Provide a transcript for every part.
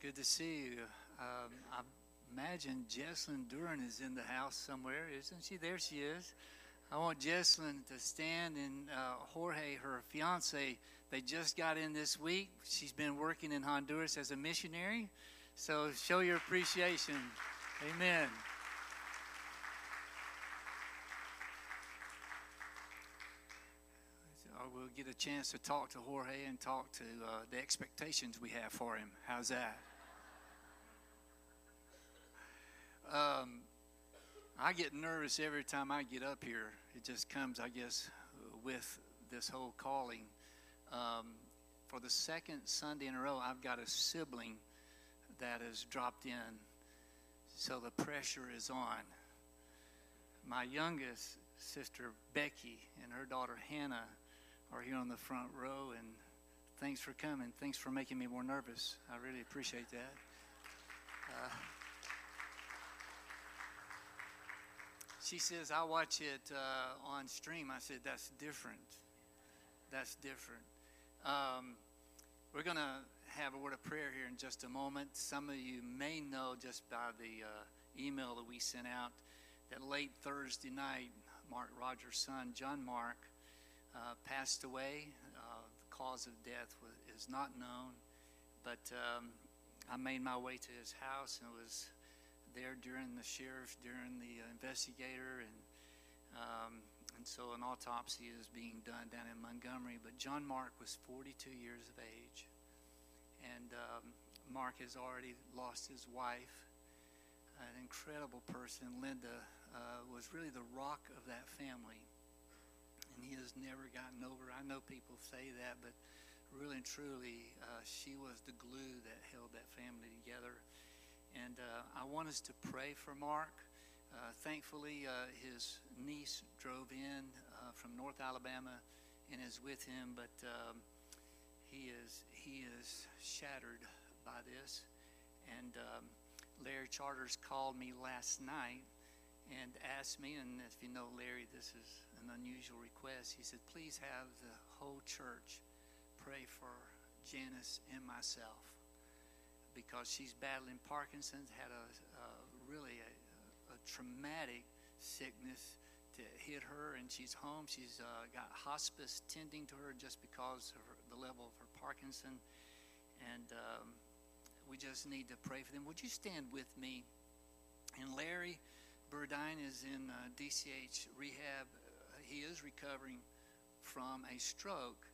good to see you. Um, I imagine Jesslyn Duran is in the house somewhere, isn't she? There she is. I want Jesslyn to stand and uh, Jorge, her fiance, they just got in this week. She's been working in Honduras as a missionary. So show your appreciation. Amen. We'll get a chance to talk to Jorge and talk to uh, the expectations we have for him. How's that? Um, I get nervous every time I get up here. It just comes, I guess, with this whole calling. Um, for the second Sunday in a row, I've got a sibling that has dropped in, so the pressure is on. My youngest sister, Becky, and her daughter, Hannah, are here on the front row, and thanks for coming. Thanks for making me more nervous. I really appreciate that. Uh, she says, I watch it uh, on stream. I said, that's different. That's different. Um, we're going to have a word of prayer here in just a moment. Some of you may know just by the uh, email that we sent out that late Thursday night, Mark Rogers' son, John Mark, uh, passed away. Uh, the cause of death was, is not known, but um, I made my way to his house and it was there during the sheriff, during the investigator, and um, and so an autopsy is being done down in Montgomery. But John Mark was 42 years of age, and um, Mark has already lost his wife, an incredible person. Linda uh, was really the rock of that family, and he has never gotten over. I know people say that, but really and truly, uh, she was the glue that held that family together. And uh, I want us to pray for Mark. Uh, thankfully, uh, his niece drove in uh, from North Alabama and is with him, but um, he is he is shattered by this. And um, Larry Charters called me last night and asked me, and if you know Larry, this is an unusual request. He said, "Please have the whole church pray for Janice and myself." Because she's battling Parkinson's, had a, a really a, a, traumatic sickness to hit her, and she's home. She's uh, got hospice tending to her just because of her, the level of her Parkinson, and um, we just need to pray for them. Would you stand with me? And Larry Burdine is in uh, DCH rehab. He is recovering from a stroke.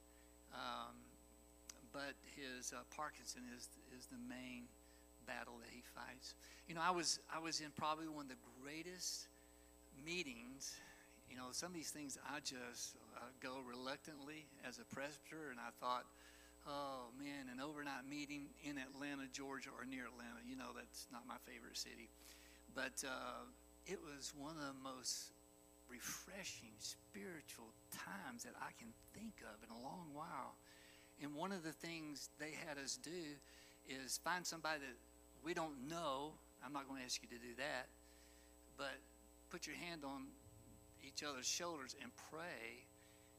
Um, but his uh, Parkinson is is the main battle that he fights. You know, I was I was in probably one of the greatest meetings. You know, some of these things I just uh, go reluctantly as a presbyter, and I thought, oh man, an overnight meeting in Atlanta, Georgia, or near Atlanta. You know, that's not my favorite city, but uh, it was one of the most refreshing spiritual times that I can think of in a long while. And one of the things they had us do is find somebody that we don't know. I'm not going to ask you to do that, but put your hand on each other's shoulders and pray.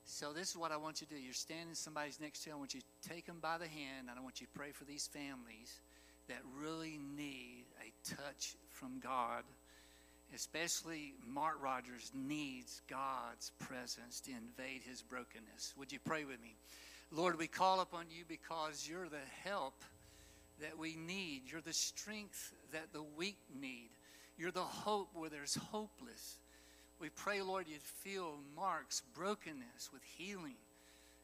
So this is what I want you to do. You're standing somebody's next to you. I want you to take them by the hand, and I want you to pray for these families that really need a touch from God. Especially Mark Rogers needs God's presence to invade his brokenness. Would you pray with me? Lord, we call upon you because you're the help that we need. You're the strength that the weak need. You're the hope where there's hopeless. We pray, Lord, you'd fill Mark's brokenness with healing.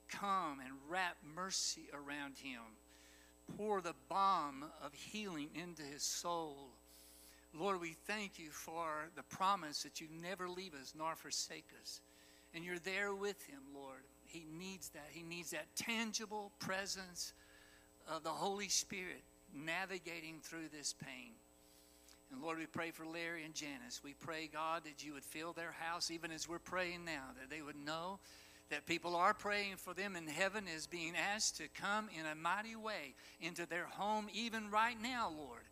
Come and wrap mercy around him. Pour the balm of healing into his soul. Lord, we thank you for the promise that you never leave us nor forsake us. And you're there with him, Lord. He needs that. He needs that tangible presence of the Holy Spirit navigating through this pain. And Lord, we pray for Larry and Janice. We pray, God, that you would fill their house, even as we're praying now, that they would know that people are praying for them and heaven is being asked to come in a mighty way into their home, even right now, Lord,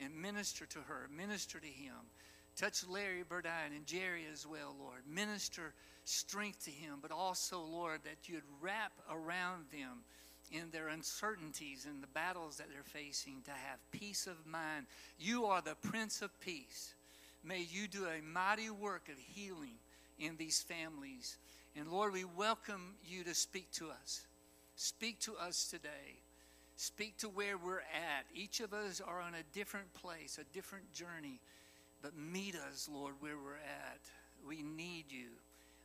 and minister to her, minister to him. Touch Larry Burdine and Jerry as well, Lord. Minister strength to him, but also, Lord, that you'd wrap around them in their uncertainties and the battles that they're facing to have peace of mind. You are the Prince of Peace. May you do a mighty work of healing in these families. And Lord, we welcome you to speak to us. Speak to us today. Speak to where we're at. Each of us are on a different place, a different journey. But meet us, Lord, where we're at. We need you.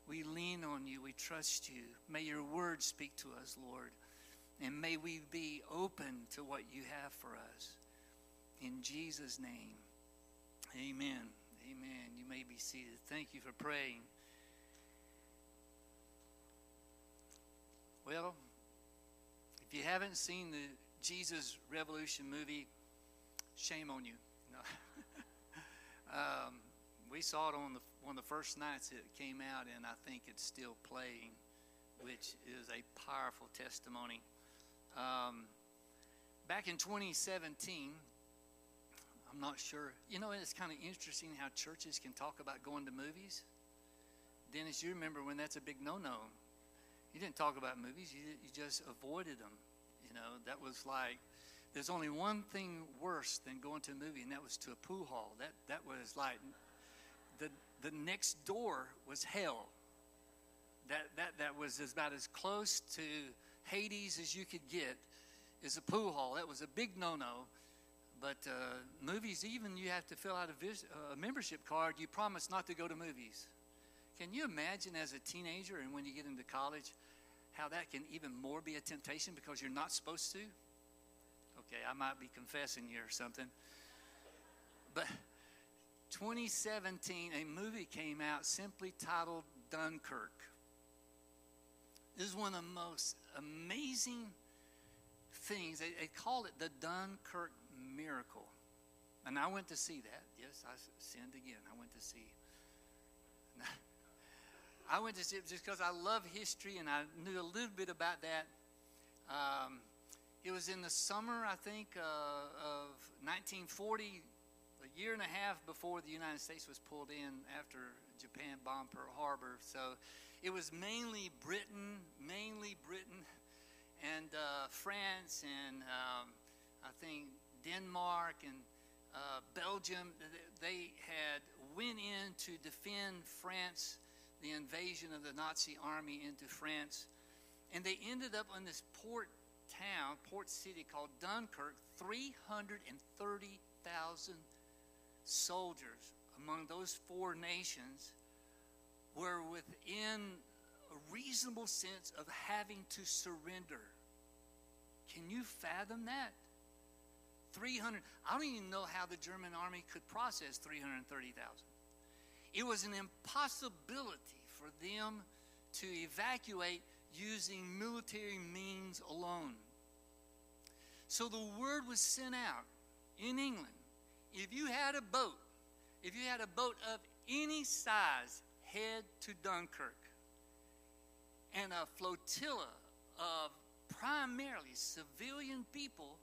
We lean on you. We trust you. May your word speak to us, Lord. And may we be open to what you have for us. In Jesus' name, amen. Amen. You may be seated. Thank you for praying. Well, if you haven't seen the Jesus Revolution movie, shame on you. No. um, we saw it on the one of the first nights it came out, and I think it's still playing, which is a powerful testimony. Um, back in 2017, I'm not sure. You know, it's kind of interesting how churches can talk about going to movies. Dennis, you remember when that's a big no-no. You didn't talk about movies. You, you just avoided them. You know, that was like there's only one thing worse than going to a movie, and that was to a pool hall. That that was like the the next door was hell. That that that was about as close to Hades as you could get. Is a pool hall. That was a big no-no. But uh, movies, even you have to fill out a, vis- uh, a membership card. You promise not to go to movies. Can you imagine as a teenager and when you get into college how that can even more be a temptation because you're not supposed to? Okay, I might be confessing here or something. But 2017, a movie came out simply titled Dunkirk. This is one of the most amazing things. They, they called it the Dunkirk miracle. And I went to see that. Yes, I sinned again. I went to see. I went to see it just because I love history and I knew a little bit about that. Um, it was in the summer, I think, uh, of 1940, year and a half before the United States was pulled in after Japan bombed Pearl Harbor. So it was mainly Britain, mainly Britain, and uh, France, and um, I think Denmark and uh, Belgium. They had went in to defend France, the invasion of the Nazi army into France, and they ended up on this port town, port city called Dunkirk, 330,000 soldiers among those four nations were within a reasonable sense of having to surrender. Can you fathom that? 300, I don't even know how the German army could process 330,000. It was an impossibility for them to evacuate using military means alone. So the word was sent out in England. If you had a boat, if you had a boat of any size, head to Dunkirk. And a flotilla of primarily civilian people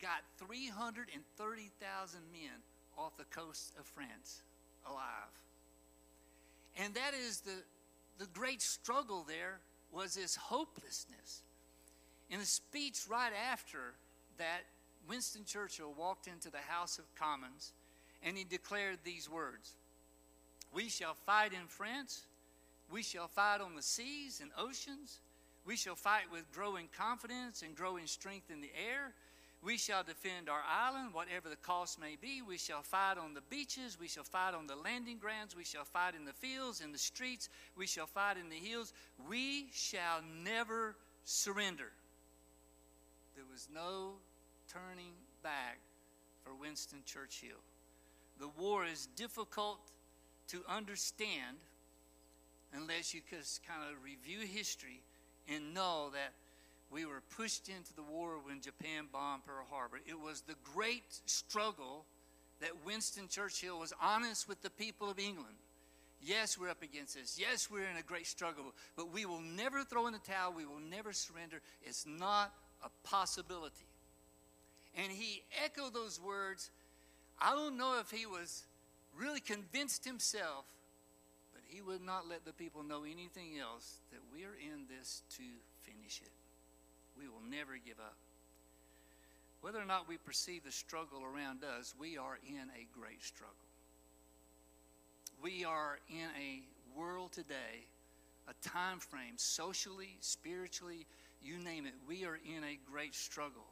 got 330,000 men off the coast of France alive. And that is the, the great struggle there was this hopelessness. In a speech right after that, Winston Churchill walked into the House of Commons and he declared these words We shall fight in France, we shall fight on the seas and oceans, we shall fight with growing confidence and growing strength in the air. We shall defend our island, whatever the cost may be. We shall fight on the beaches. We shall fight on the landing grounds. We shall fight in the fields, in the streets. We shall fight in the hills. We shall never surrender. There was no turning back for Winston Churchill. The war is difficult to understand unless you just kind of review history and know that we were pushed into the war when Japan bombed Pearl Harbor. It was the great struggle that Winston Churchill was honest with the people of England. Yes, we're up against this. Yes, we're in a great struggle, but we will never throw in the towel. We will never surrender. It's not a possibility. And he echoed those words. I don't know if he was really convinced himself, but he would not let the people know anything else that we're in this to finish it. We will never give up. Whether or not we perceive the struggle around us, we are in a great struggle. We are in a world today, a time frame, socially, spiritually, you name it, we are in a great struggle.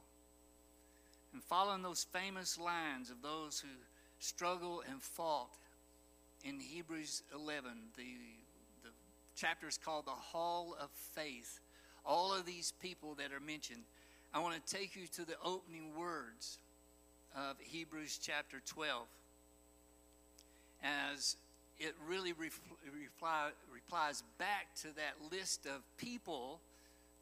And following those famous lines of those who struggle and fought in Hebrews 11, the, the chapter is called the Hall of Faith. All of these people that are mentioned, I want to take you to the opening words of Hebrews chapter 12 as it really reply, replies back to that list of people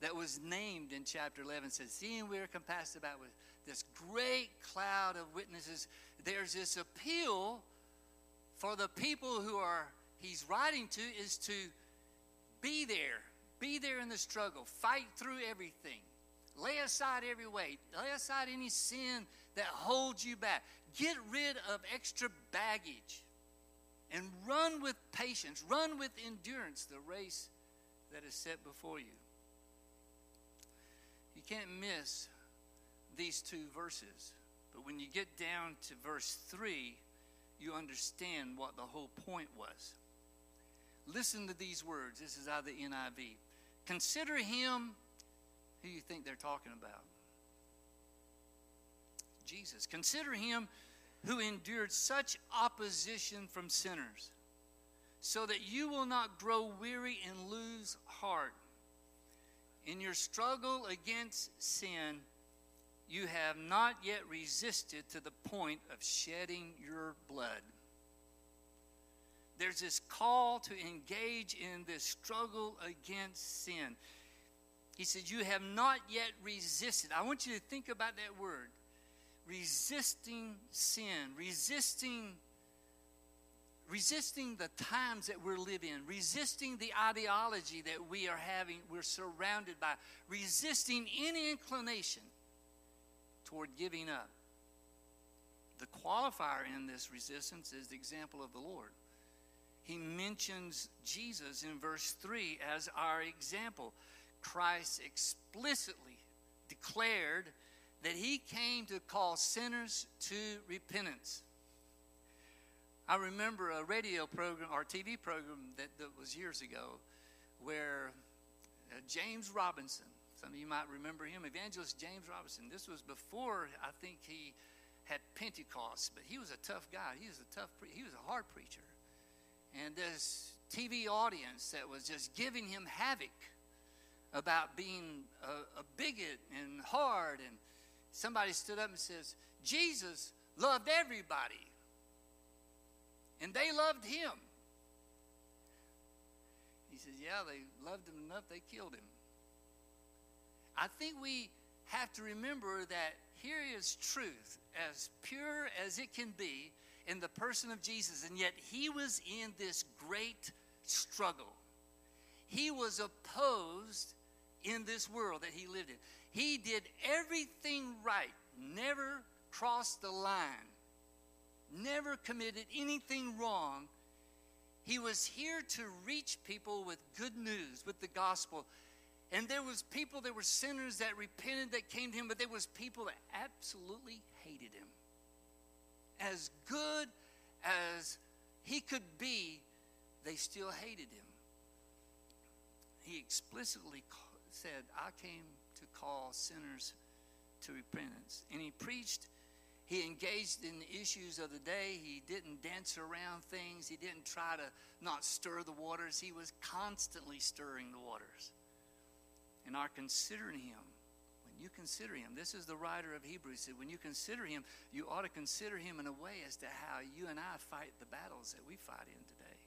that was named in chapter 11 It says seeing we are compassed about with this great cloud of witnesses there's this appeal for the people who are he's writing to is to be there be there in the struggle fight through everything lay aside every weight lay aside any sin that holds you back get rid of extra baggage and run with patience run with endurance the race that is set before you. You can't miss these two verses but when you get down to verse 3 you understand what the whole point was. Listen to these words. This is out of the NIV. Consider him who you think they're talking about. Jesus. Consider him who endured such opposition from sinners, so that you will not grow weary and lose heart. In your struggle against sin, you have not yet resisted to the point of shedding your blood. There's this call to engage in this struggle against sin. He says, You have not yet resisted. I want you to think about that word resisting sin, resisting. Resisting the times that we're living in, resisting the ideology that we are having, we're surrounded by, resisting any inclination toward giving up. The qualifier in this resistance is the example of the Lord. He mentions Jesus in verse 3 as our example. Christ explicitly declared that he came to call sinners to repentance. I remember a radio program or TV program that, that was years ago where uh, James Robison some of you might remember him, Evangelist James Robison. This was before I think he had Pentecost, but he was a tough guy. He was a tough, pre- he was a hard preacher. And this TV audience that was just giving him havoc about being a, a bigot and hard. And somebody stood up and says, Jesus loved everybody, and they loved him. He says, Yeah, they loved him enough, they killed him. I think we have to remember that here is truth, as pure as it can be, in the person of Jesus, and yet he was in this great struggle. He was opposed in this world that he lived in. He did everything right, never crossed the line, never committed anything wrong. He was here to reach people with good news, with the gospel. And there was people, there were sinners that repented that came to him, but there was people that absolutely hated him. As good as he could be, they still hated him. He explicitly said, I came to call sinners to repentance. And he preached, he engaged in the issues of the day. He didn't dance around things, he didn't try to not stir the waters. He was constantly stirring the waters and are considering him, when you consider him, this is the writer of Hebrews said, when you consider him, you ought to consider him in a way as to how you and I fight the battles that we fight in today.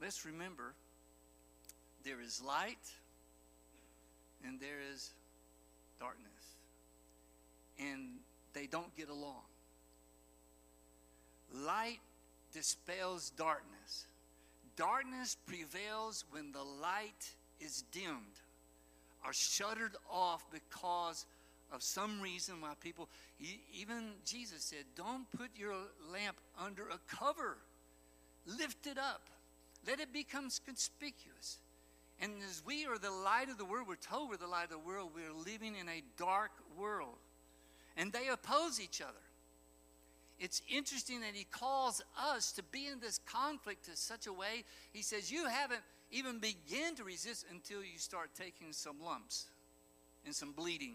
Let's remember there is light and there is darkness. And they don't get along. Light dispels darkness. Darkness prevails when the light is dimmed or shuttered off because of some reason why people, even Jesus said, don't put your lamp under a cover. Lift it up. Let it become conspicuous. And as we are the light of the world, we're told we're the light of the world, we're living in a dark world. And they oppose each other. It's interesting that he calls us to be in this conflict in such a way. He says, You haven't even begin to resist until you start taking some lumps and some bleeding.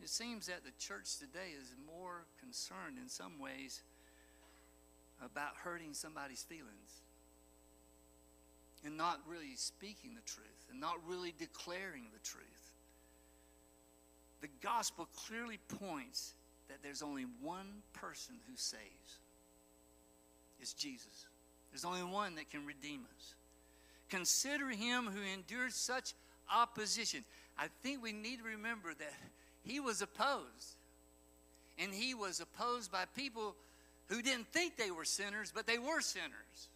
It seems that the church today is more concerned in some ways about hurting somebody's feelings and not really speaking the truth and not really declaring the truth. The gospel clearly points that there's only one person who saves. It's Jesus. There's only one that can redeem us. Consider him who endured such opposition. I think we need to remember that he was opposed. And he was opposed by people who didn't think they were sinners, but they were sinners.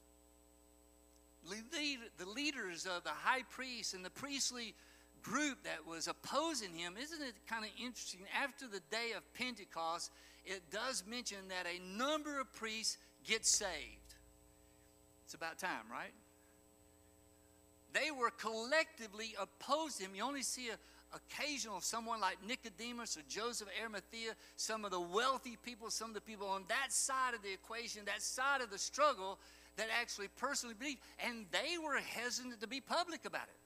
The leaders of the high priest and the priestly group that was opposing him, isn't it kind of interesting? After the day of Pentecost, it does mention that a number of priests get saved. It's about time, right? They were collectively opposed him. You only see a occasional someone like Nicodemus or Joseph Arimathea, some of the wealthy people, some of the people on that side of the equation, that side of the struggle that actually personally believed, and they were hesitant to be public about it.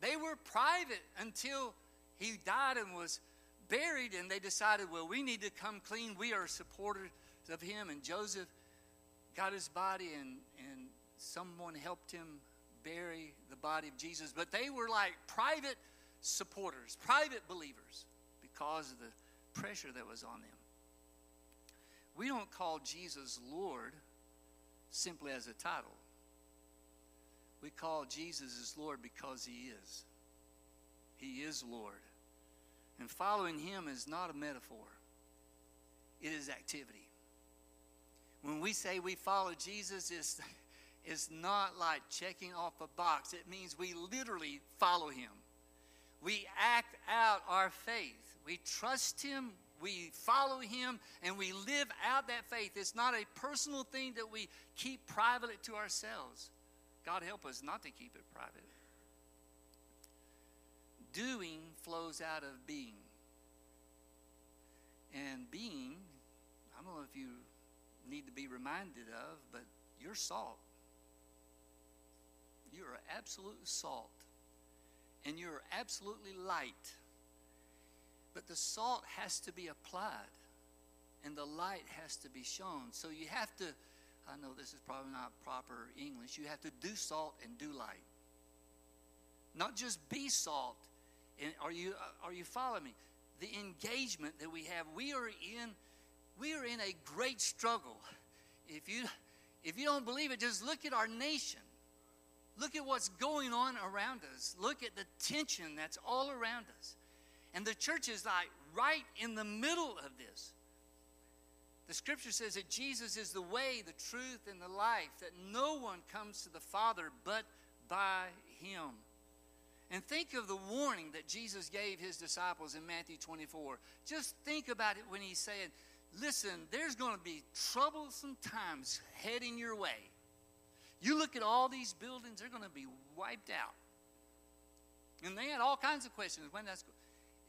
They were private until he died and was buried, and they decided, well, we need to come clean. We are supporters of him. And Joseph got his body, and, and someone helped him bury the body of Jesus. But they were like private supporters, private believers, because of the pressure that was on them. We don't call Jesus Lord simply as a title. We call Jesus as Lord because He is. He is Lord. And following Him is not a metaphor, it is activity. When we say we follow Jesus, it's, it's not like checking off a box. It means we literally follow Him. We act out our faith. We trust Him, we follow Him, and we live out that faith. It's not a personal thing that we keep private to ourselves. God help us not to keep it private. Doing flows out of being. And being, I don't know if you need to be reminded of, but you're salt. You are absolute salt. And you're absolutely light. But the salt has to be applied, and the light has to be shown. So you have to I know this is probably not proper English. You have to do salt and do light. Not just be salt. And are you uh, are you following me? The engagement that we have, we are in we are in a great struggle. If you if you don't believe it, just look at our nation. Look at what's going on around us. Look at the tension that's all around us. And the church is like right in the middle of this. The scripture says that Jesus is the way, the truth, and the life, that no one comes to the Father but by him. And think of the warning that Jesus gave his disciples in Matthew 24. Just think about it when he's saying, Listen, there's going to be troublesome times heading your way. You look at all these buildings, they're going to be wiped out. And they had all kinds of questions. When that's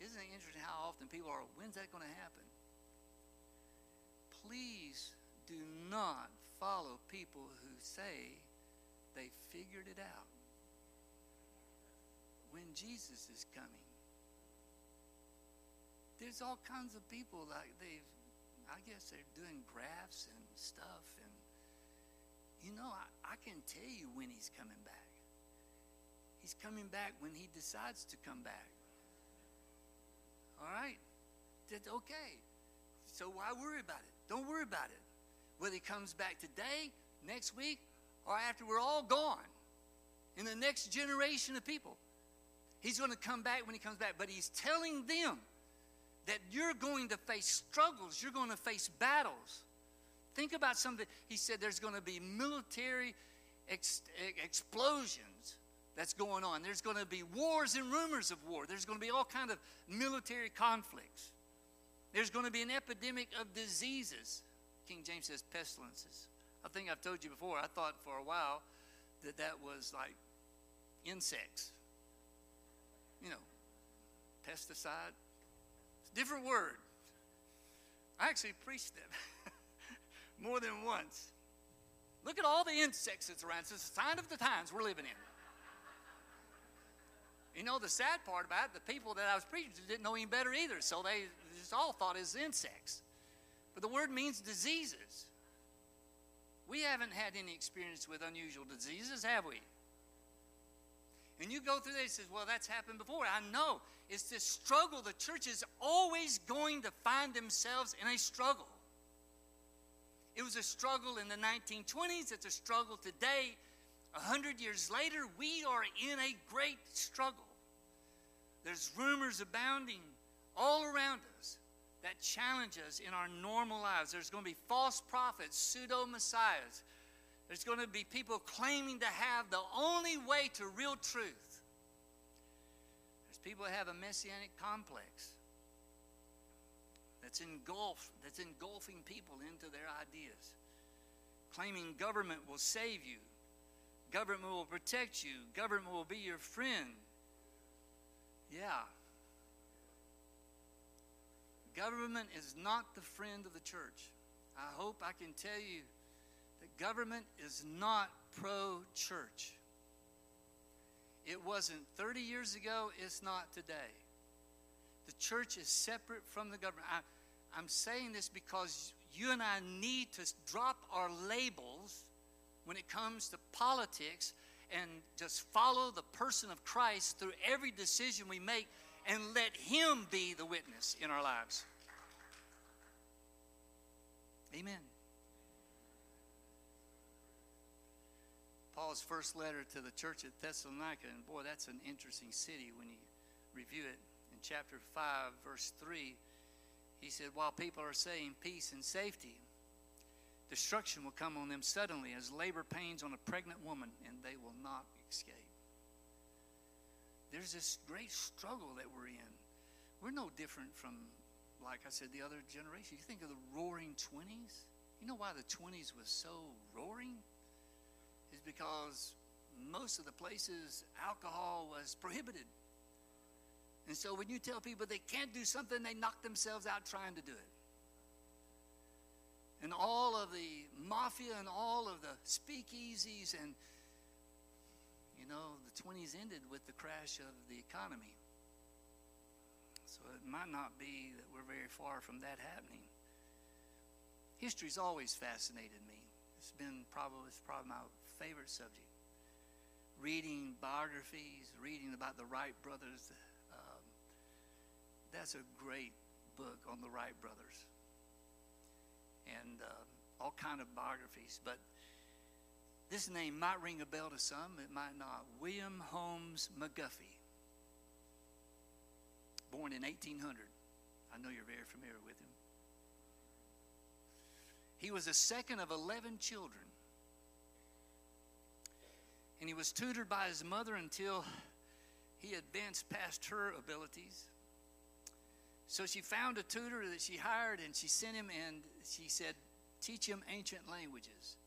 isn't it interesting how often people are, when's that going to happen? please do not follow people who say they figured it out when Jesus is coming. There's all kinds of people like they've, I guess they're doing graphs and stuff. And, you know, I, I can tell you when he's coming back. He's coming back when he decides to come back. All right? That's okay. So why worry about it? Don't worry about it. Whether he comes back today, next week, or after we're all gone in the next generation of people. He's going to come back when he comes back, but he's telling them that you're going to face struggles, you're going to face battles. Think about something. He said there's going to be military ex- explosions that's going on. There's going to be wars and rumors of war. There's going to be all kind of military conflicts. There's going to be an epidemic of diseases. King James says pestilences. I think I've told you before, I thought for a while that that was like insects. You know, pesticide. It's a different word. I actually preached it more than once. Look at all the insects that's around. It's a sign of the times we're living in. You know, the sad part about it, the people that I was preaching to didn't know any better either, so they just all thought it was insects. But the word means diseases. We haven't had any experience with unusual diseases, have we? And you go through there and says, Well, that's happened before. I know. It's this struggle. The church is always going to find themselves in a struggle. It was a struggle in the 1920s, it's a struggle today. A hundred years later, we are in a great struggle. There's rumors abounding all around us that challenge us in our normal lives. There's going to be false prophets, pseudo messiahs. There's going to be people claiming to have the only way to real truth. There's people that have a messianic complex that's engulfed, that's engulfing people into their ideas, claiming government will save you, government will protect you, government will be your friend. Yeah. Government is not the friend of the church. I hope I can tell you that government is not pro church. It wasn't 30 years ago, it's not today. The church is separate from the government. I, I'm saying this because you and I need to drop our labels when it comes to politics and just follow the person of Christ through every decision we make and let Him be the witness in our lives. Amen. Paul's first letter to the church at Thessalonica, and boy, that's an interesting city when you review it. In chapter 5, verse 3, he said, While people are saying peace and safety, destruction will come on them suddenly as labor pains on a pregnant woman, and they will not escape. There's this great struggle that we're in. We're no different from, like I said, the other generation. You think of the roaring 20s? You know why the 20s was so roaring? Is because most of the places alcohol was prohibited. And so when you tell people they can't do something, they knock themselves out trying to do it. And all of the mafia and all of the speakeasies and you know, the 20s ended with the crash of the economy. So it might not be that we're very far from that happening. History's always fascinated me. It's been probably, it's probably my favorite subject. Reading biographies, reading about the Wright brothers. That's a great book on the Wright brothers. And uh, all kind of biographies. But this name might ring a bell to some, it might not. William Holmes McGuffey, born in 1800. I know you're very familiar with him. He was the second of 11 children. And he was tutored by his mother until he advanced past her abilities. So she found a tutor that she hired and she sent him and she said, Teach him ancient languages.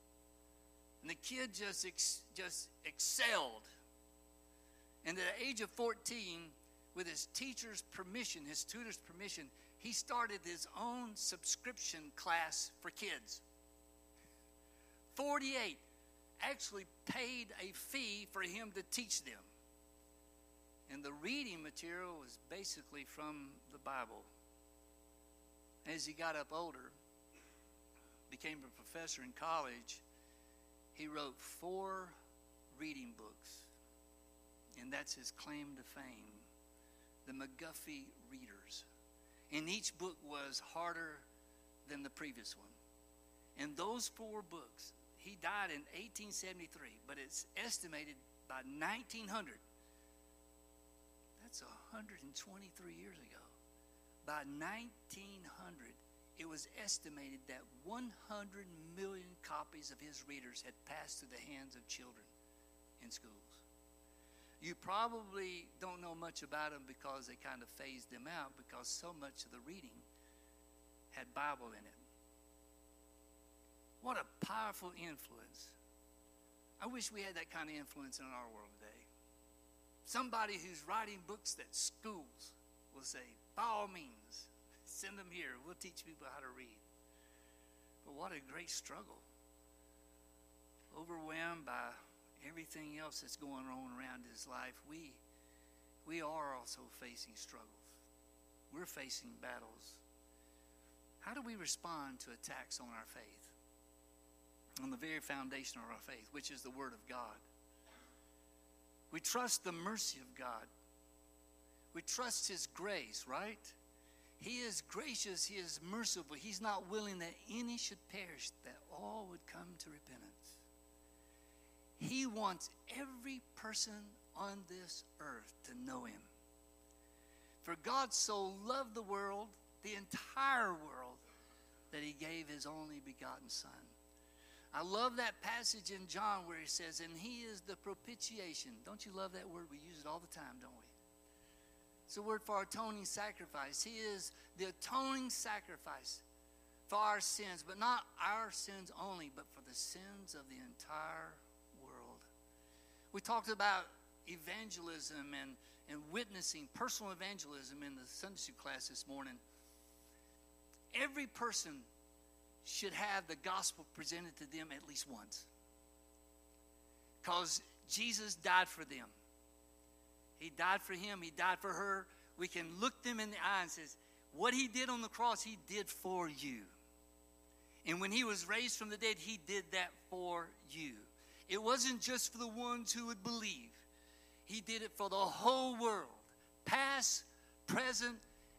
And the kid just, ex, just excelled. And at the age of 14, with his teacher's permission, his tutor's permission, he started his own subscription class for kids. 48 actually paid a fee for him to teach them. And the reading material was basically from the Bible. As he got up older, became a professor in college, he wrote four reading books, and that's his claim to fame the McGuffey Readers. And each book was harder than the previous one. And those four books, he died in 1873, but it's estimated by 1900. That's 123 years ago. By 1900, it was estimated that 100 million copies of his readers had passed through the hands of children in schools. You probably don't know much about them because they kind of phased them out because so much of the reading had Bible in it. What a powerful influence I wish we had that kind of influence in our world. Somebody who's writing books that schools will say, by all means, send them here. We'll teach people how to read. But what a great struggle. Overwhelmed by everything else that's going on around his life, we, we are also facing struggles. We're facing battles. How do we respond to attacks on our faith? On the very foundation of our faith, which is the Word of God. We trust the mercy of God. We trust His grace, right? He is gracious, He is merciful. He's not willing that any should perish, that all would come to repentance. He wants every person on this earth to know Him. For God so loved the world, the entire world, that He gave His only begotten Son. I love that passage in John where He says, And He is the propitiation. Don't you love that word? We use it all the time, don't we? It's a word for atoning sacrifice. He is the atoning sacrifice for our sins, but not our sins only, but for the sins of the entire world. We talked about evangelism and, and witnessing, personal evangelism in the Sunday school class this morning. Every person should have the gospel presented to them at least once. Because Jesus died for them. He died for him, he died for her. We can look them in the eye and says, what he did on the cross, he did for you. And when he was raised from the dead, he did that for you. It wasn't just for the ones who would believe. He did it for the whole world, past, present,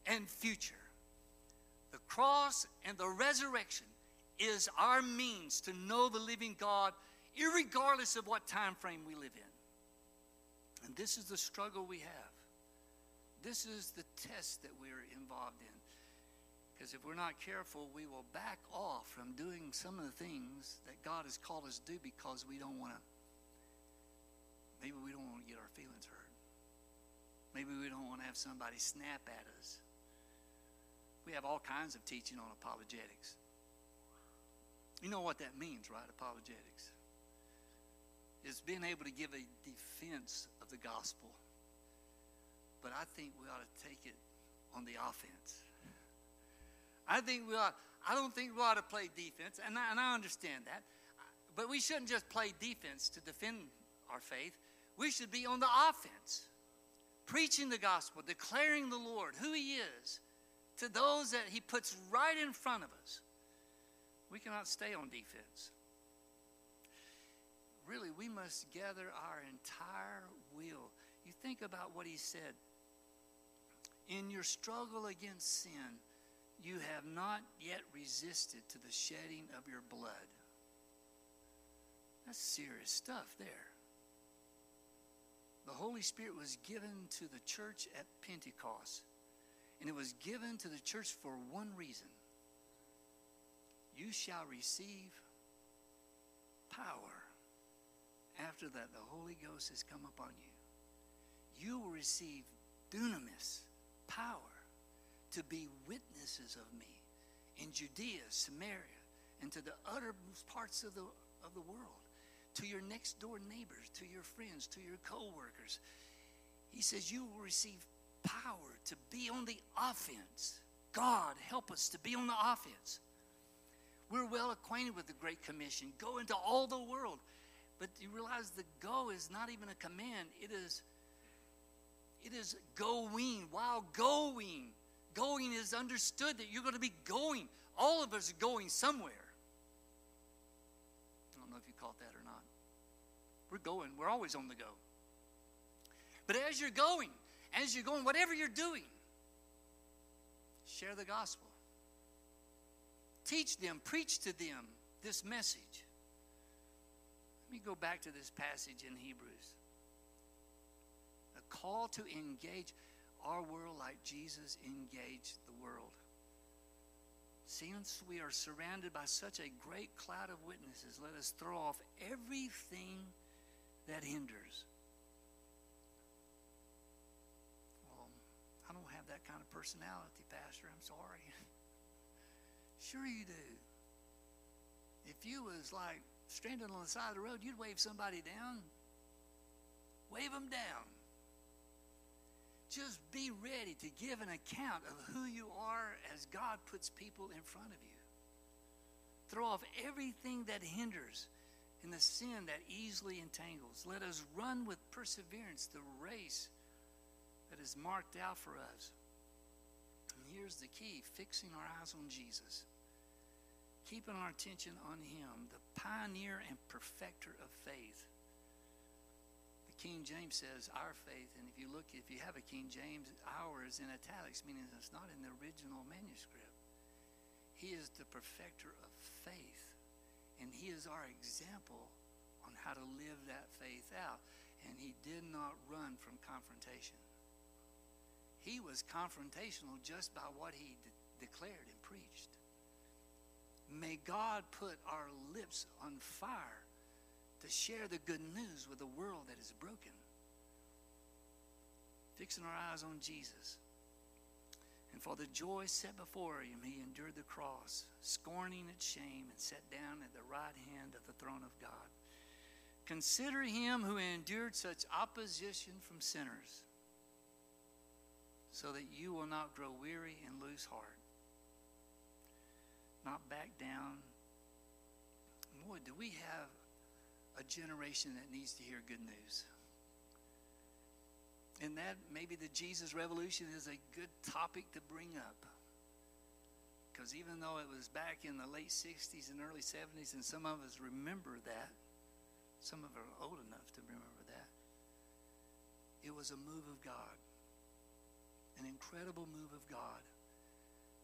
and future. The cross and the resurrection is our means to know the living God, regardless of what time frame we live in. And this is the struggle we have. This is the test that we're involved in. Because if we're not careful, we will back off from doing some of the things that God has called us to do because we don't want to. Maybe we don't want to get our feelings hurt. Maybe we don't want to have somebody snap at us. We have all kinds of teaching on apologetics. You know what that means, right? Apologetics. It's being able to give a defense of the gospel. But I think we ought to take it on the offense. I think we ought, I don't think we ought to play defense, and I, and I understand that. But we shouldn't just play defense to defend our faith. We should be on the offense, preaching the gospel, declaring the Lord, who He is, to those that He puts right in front of us. We cannot stay on defense. Really, we must gather our entire will. You think about what He said. In your struggle against sin, you have not yet resisted to the shedding of your blood. That's serious stuff there. The Holy Spirit was given to the church at Pentecost, and it was given to the church for one reason you shall receive power. After that, the Holy Ghost has come upon you. You will receive dunamis, power to be witnesses of me in Judea, Samaria, and to the uttermost parts of the, of the world, to your next door neighbors, to your friends, to your co workers. He says, You will receive power to be on the offense. God, help us to be on the offense. We're well acquainted with the Great Commission go into all the world. But you realize the go is not even a command, it is. It is going, while going. Going is understood that you're going to be going. All of us are going somewhere. I don't know if you caught that or not. We're going, we're always on the go. But as you're going, as you're going, whatever you're doing, share the gospel. Teach them, preach to them this message. Let me go back to this passage in Hebrews. A call to engage our world like Jesus engaged the world. Since we are surrounded by such a great cloud of witnesses, let us throw off everything that hinders. Well, I don't have that kind of personality, Pastor. I'm sorry. sure you do. If you was like stranded on the side of the road, you'd wave somebody down. Wave them down. Just be ready to give an account of who you are as God puts people in front of you. Throw off everything that hinders and the sin that easily entangles. Let us run with perseverance the race that is marked out for us. And here's the key fixing our eyes on Jesus, keeping our attention on Him, the pioneer and perfecter of faith. The King James says our faith, and if you look, if you have a King James, ours in italics, meaning it's not in the original manuscript. He is the perfecter of faith, and He is our example on how to live that faith out. And He did not run from confrontation he was confrontational just by what he de- declared and preached. May God put our lips on fire to share the good news with a world that is broken. Fixing our eyes on Jesus. And for the joy set before him, he endured the cross, scorning its shame, and sat down at the right hand of the throne of God. Consider him who endured such opposition from sinners so that you will not grow weary and lose heart. Not back down. Boy, do we have a generation that needs to hear good news. And that maybe the Jesus Revolution is a good topic to bring up. Because even though it was back in the late 60s and early 70s, and some of us remember that, some of us are old enough to remember that, it was a move of God an incredible move of God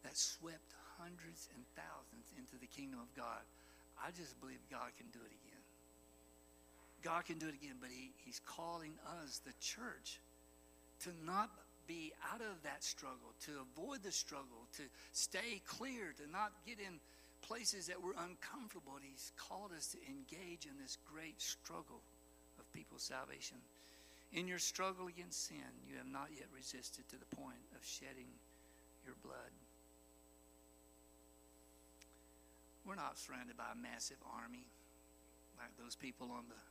that swept hundreds and thousands into the kingdom of God. I just believe God can do it again. God can do it again, but he, He's calling us, the church, to not be out of that struggle, to avoid the struggle, to stay clear, to not get in places that were uncomfortable. He's called us to engage in this great struggle of people's salvation. In your struggle against sin, you have not yet resisted to the point of shedding your blood. We're not surrounded by a massive army like those people on the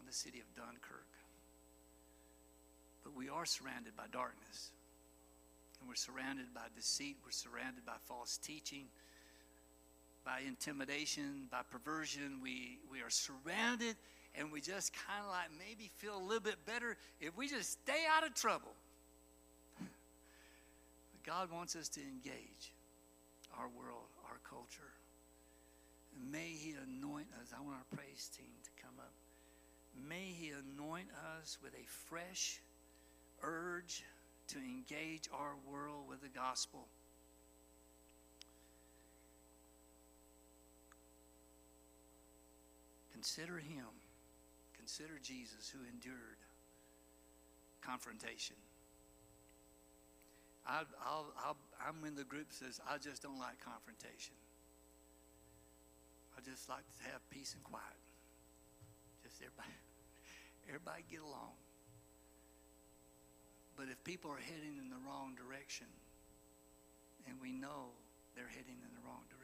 on the city of Dunkirk. But we are surrounded by darkness. And we're surrounded by deceit, we're surrounded by false teaching, by intimidation, by perversion. We we are surrounded and we just kind of like maybe feel a little bit better if we just stay out of trouble. But God wants us to engage our world, our culture. May He anoint us. I want our praise team to come up. May He anoint us with a fresh urge to engage our world with the gospel. Consider Him Consider Jesus who endured confrontation. I, am in the group that says, I just don't like confrontation. I just like to have peace and quiet. Just everybody, everybody get along. But if people are heading in the wrong direction, and we know they're heading in the wrong direction,